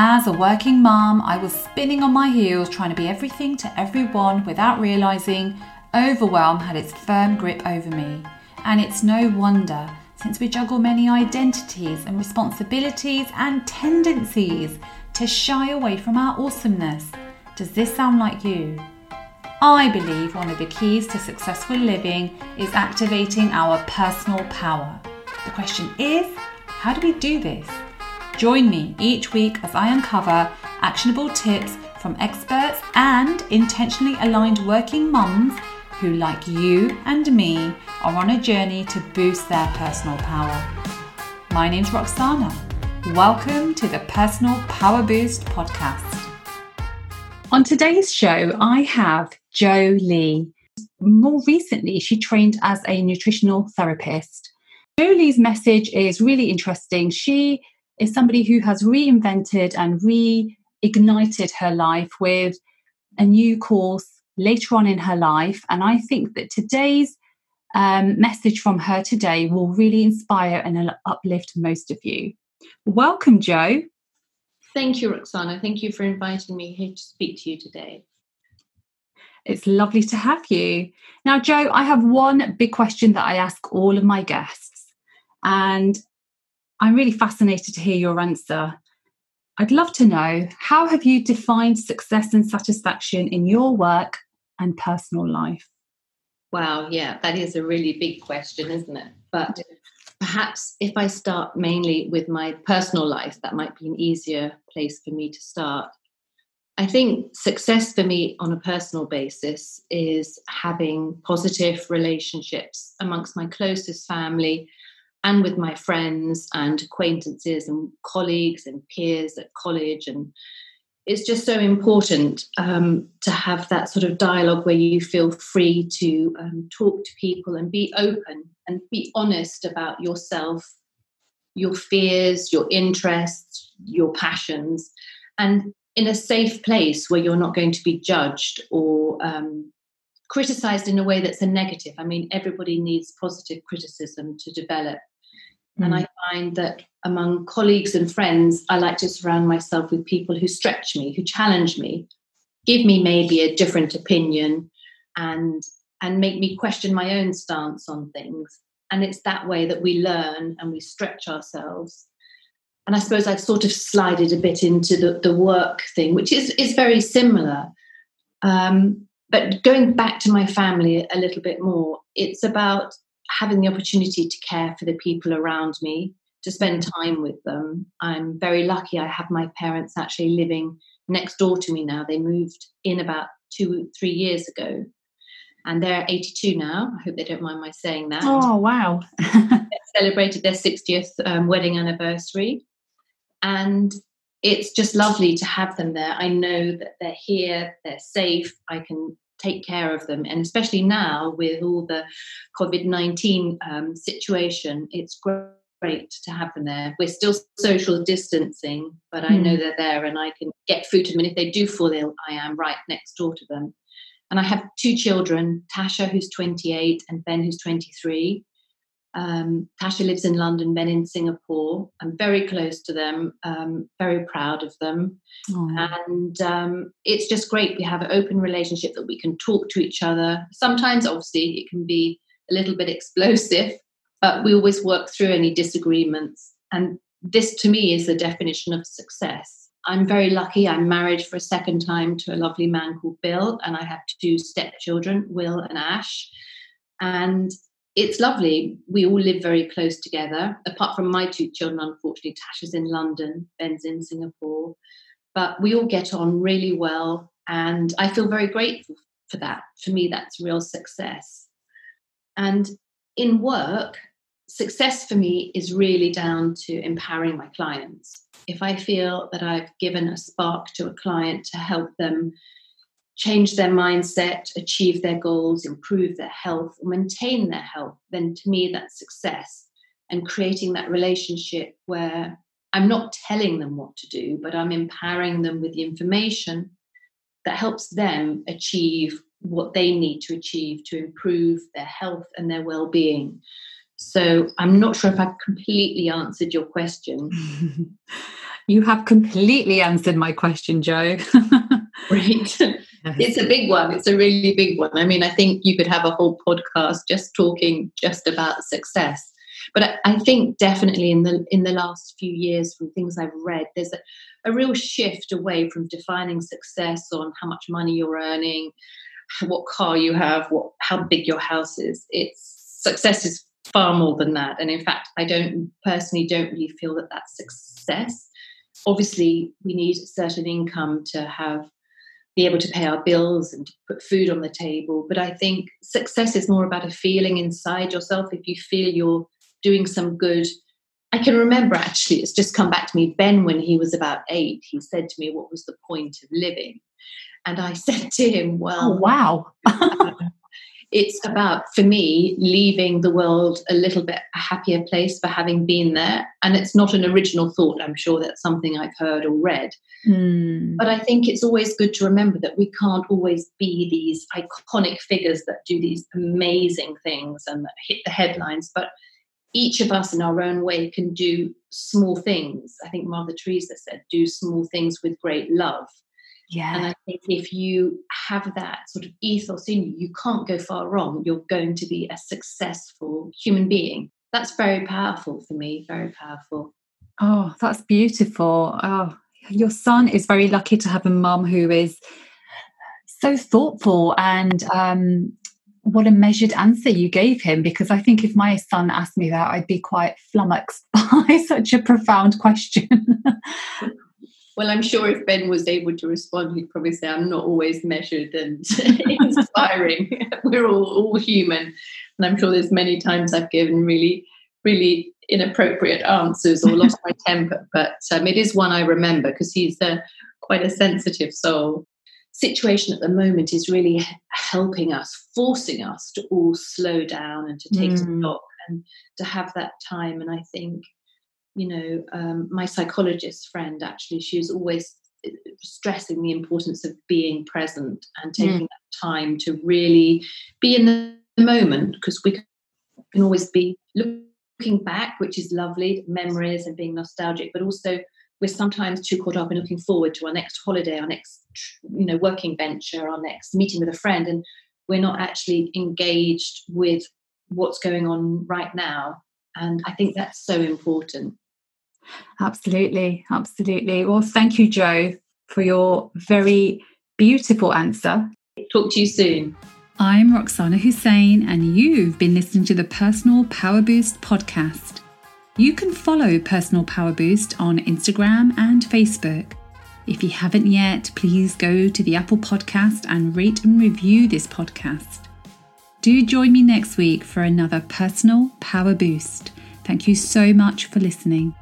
As a working mum, I was spinning on my heels trying to be everything to everyone without realising overwhelm had its firm grip over me. And it's no wonder, since we juggle many identities and responsibilities and tendencies to shy away from our awesomeness. Does this sound like you? I believe one of the keys to successful living is activating our personal power. The question is how do we do this? Join me each week as I uncover actionable tips from experts and intentionally aligned working mums who, like you and me, are on a journey to boost their personal power. My name's Roxana. Welcome to the Personal Power Boost podcast. On today's show, I have Jo Lee. More recently, she trained as a nutritional therapist. Jo Lee's message is really interesting. She is somebody who has reinvented and reignited her life with a new course later on in her life. And I think that today's um, message from her today will really inspire and uplift most of you. Welcome, Jo. Thank you, Roxana. Thank you for inviting me here to speak to you today. It's lovely to have you. Now, Jo, I have one big question that I ask all of my guests, and I'm really fascinated to hear your answer. I'd love to know how have you defined success and satisfaction in your work and personal life? Wow, yeah, that is a really big question, isn't it? But perhaps if I start mainly with my personal life, that might be an easier place for me to start. I think success for me on a personal basis is having positive relationships amongst my closest family and with my friends and acquaintances and colleagues and peers at college and it's just so important um, to have that sort of dialogue where you feel free to um, talk to people and be open and be honest about yourself, your fears, your interests, your passions, and in a safe place where you're not going to be judged or um, criticized in a way that's a negative. I mean, everybody needs positive criticism to develop Mm. And I find that among colleagues and friends, I like to surround myself with people who stretch me, who challenge me, give me maybe a different opinion, and and make me question my own stance on things. And it's that way that we learn and we stretch ourselves. And I suppose I've sort of slided a bit into the, the work thing, which is, is very similar. Um, but going back to my family a little bit more, it's about having the opportunity to care for the people around me, to spend mm. time with them. I'm very lucky I have my parents actually living next door to me now. They moved in about two, three years ago. And they're 82 now. I hope they don't mind my saying that. Oh, wow. They celebrated their 60th um, wedding anniversary. And it's just lovely to have them there. I know that they're here, they're safe. I can take care of them. And especially now with all the COVID 19 um, situation, it's great to have them there. We're still social distancing, but I know hmm. they're there and I can get food to them. And if they do fall ill, I am right next door to them. And I have two children Tasha, who's 28, and Ben, who's 23. Um, Tasha lives in London, Ben in Singapore. I'm very close to them, um, very proud of them. And um, it's just great. We have an open relationship that we can talk to each other. Sometimes, obviously, it can be a little bit explosive, but we always work through any disagreements. And this, to me, is the definition of success. I'm very lucky. I'm married for a second time to a lovely man called Bill, and I have two stepchildren, Will and Ash. And it's lovely. We all live very close together. Apart from my two children, unfortunately, Tasha's in London, Ben's in Singapore. But we all get on really well. And I feel very grateful for that. For me, that's real success. And in work, success for me is really down to empowering my clients. If I feel that I've given a spark to a client to help them change their mindset, achieve their goals, improve their health, or maintain their health, then to me that's success. And creating that relationship where I'm not telling them what to do, but I'm empowering them with the information that helps them achieve what they need to achieve to improve their health and their well being. So I'm not sure if I've completely answered your question. You have completely answered my question, Jo. Great. It's a big one. It's a really big one. I mean, I think you could have a whole podcast just talking just about success. But I, I think definitely in the in the last few years, from things I've read, there's a, a real shift away from defining success on how much money you're earning, what car you have, what how big your house is. It's success is far more than that. And in fact, I don't personally don't really feel that that's success. Obviously, we need a certain income to have be able to pay our bills and put food on the table. But I think success is more about a feeling inside yourself. If you feel you're doing some good, I can remember actually, it's just come back to me. Ben, when he was about eight, he said to me, What was the point of living? And I said to him, Well, oh, wow. Uh, it's about for me leaving the world a little bit a happier place for having been there. And it's not an original thought. I'm sure that's something i've heard or read. Mm. but i think it's always good to remember that we can't always be these iconic figures that do these amazing things and hit the headlines. But each of us in our own way can do small things. I think mother teresa said do small things with great love yeah. And I think if you have that sort of ethos in you, you can't go far wrong. You're going to be a successful human being. That's very powerful for me, very powerful. Oh, that's beautiful. Oh, your son is very lucky to have a mum who is so thoughtful and um, what a measured answer you gave him because I think if my son asked me that, I'd be quite flummoxed by such a profound question. Well, I'm sure if Ben was able to respond, he'd probably say, I'm not always measured and inspiring. We're all, all human. And I'm sure there's many times I've given really, really inappropriate answers or lost my temper. But um, it is one I remember because he's a, quite a sensitive soul. Situation at the moment is really helping us, forcing us to all slow down and to take mm. stock and to have that time. And I think you know, um, my psychologist friend actually, she was always uh, stressing the importance of being present and taking mm. that time to really be in the moment because we can always be looking back, which is lovely, memories and being nostalgic, but also we're sometimes too caught up in looking forward to our next holiday, our next, you know, working venture, our next meeting with a friend, and we're not actually engaged with what's going on right now. And I think that's so important. Absolutely, absolutely. Well, thank you, Jo, for your very beautiful answer. Talk to you soon. I'm Roxana Hussein, and you've been listening to the Personal Power Boost podcast. You can follow Personal Power Boost on Instagram and Facebook. If you haven't yet, please go to the Apple Podcast and rate and review this podcast. Do join me next week for another Personal Power Boost. Thank you so much for listening.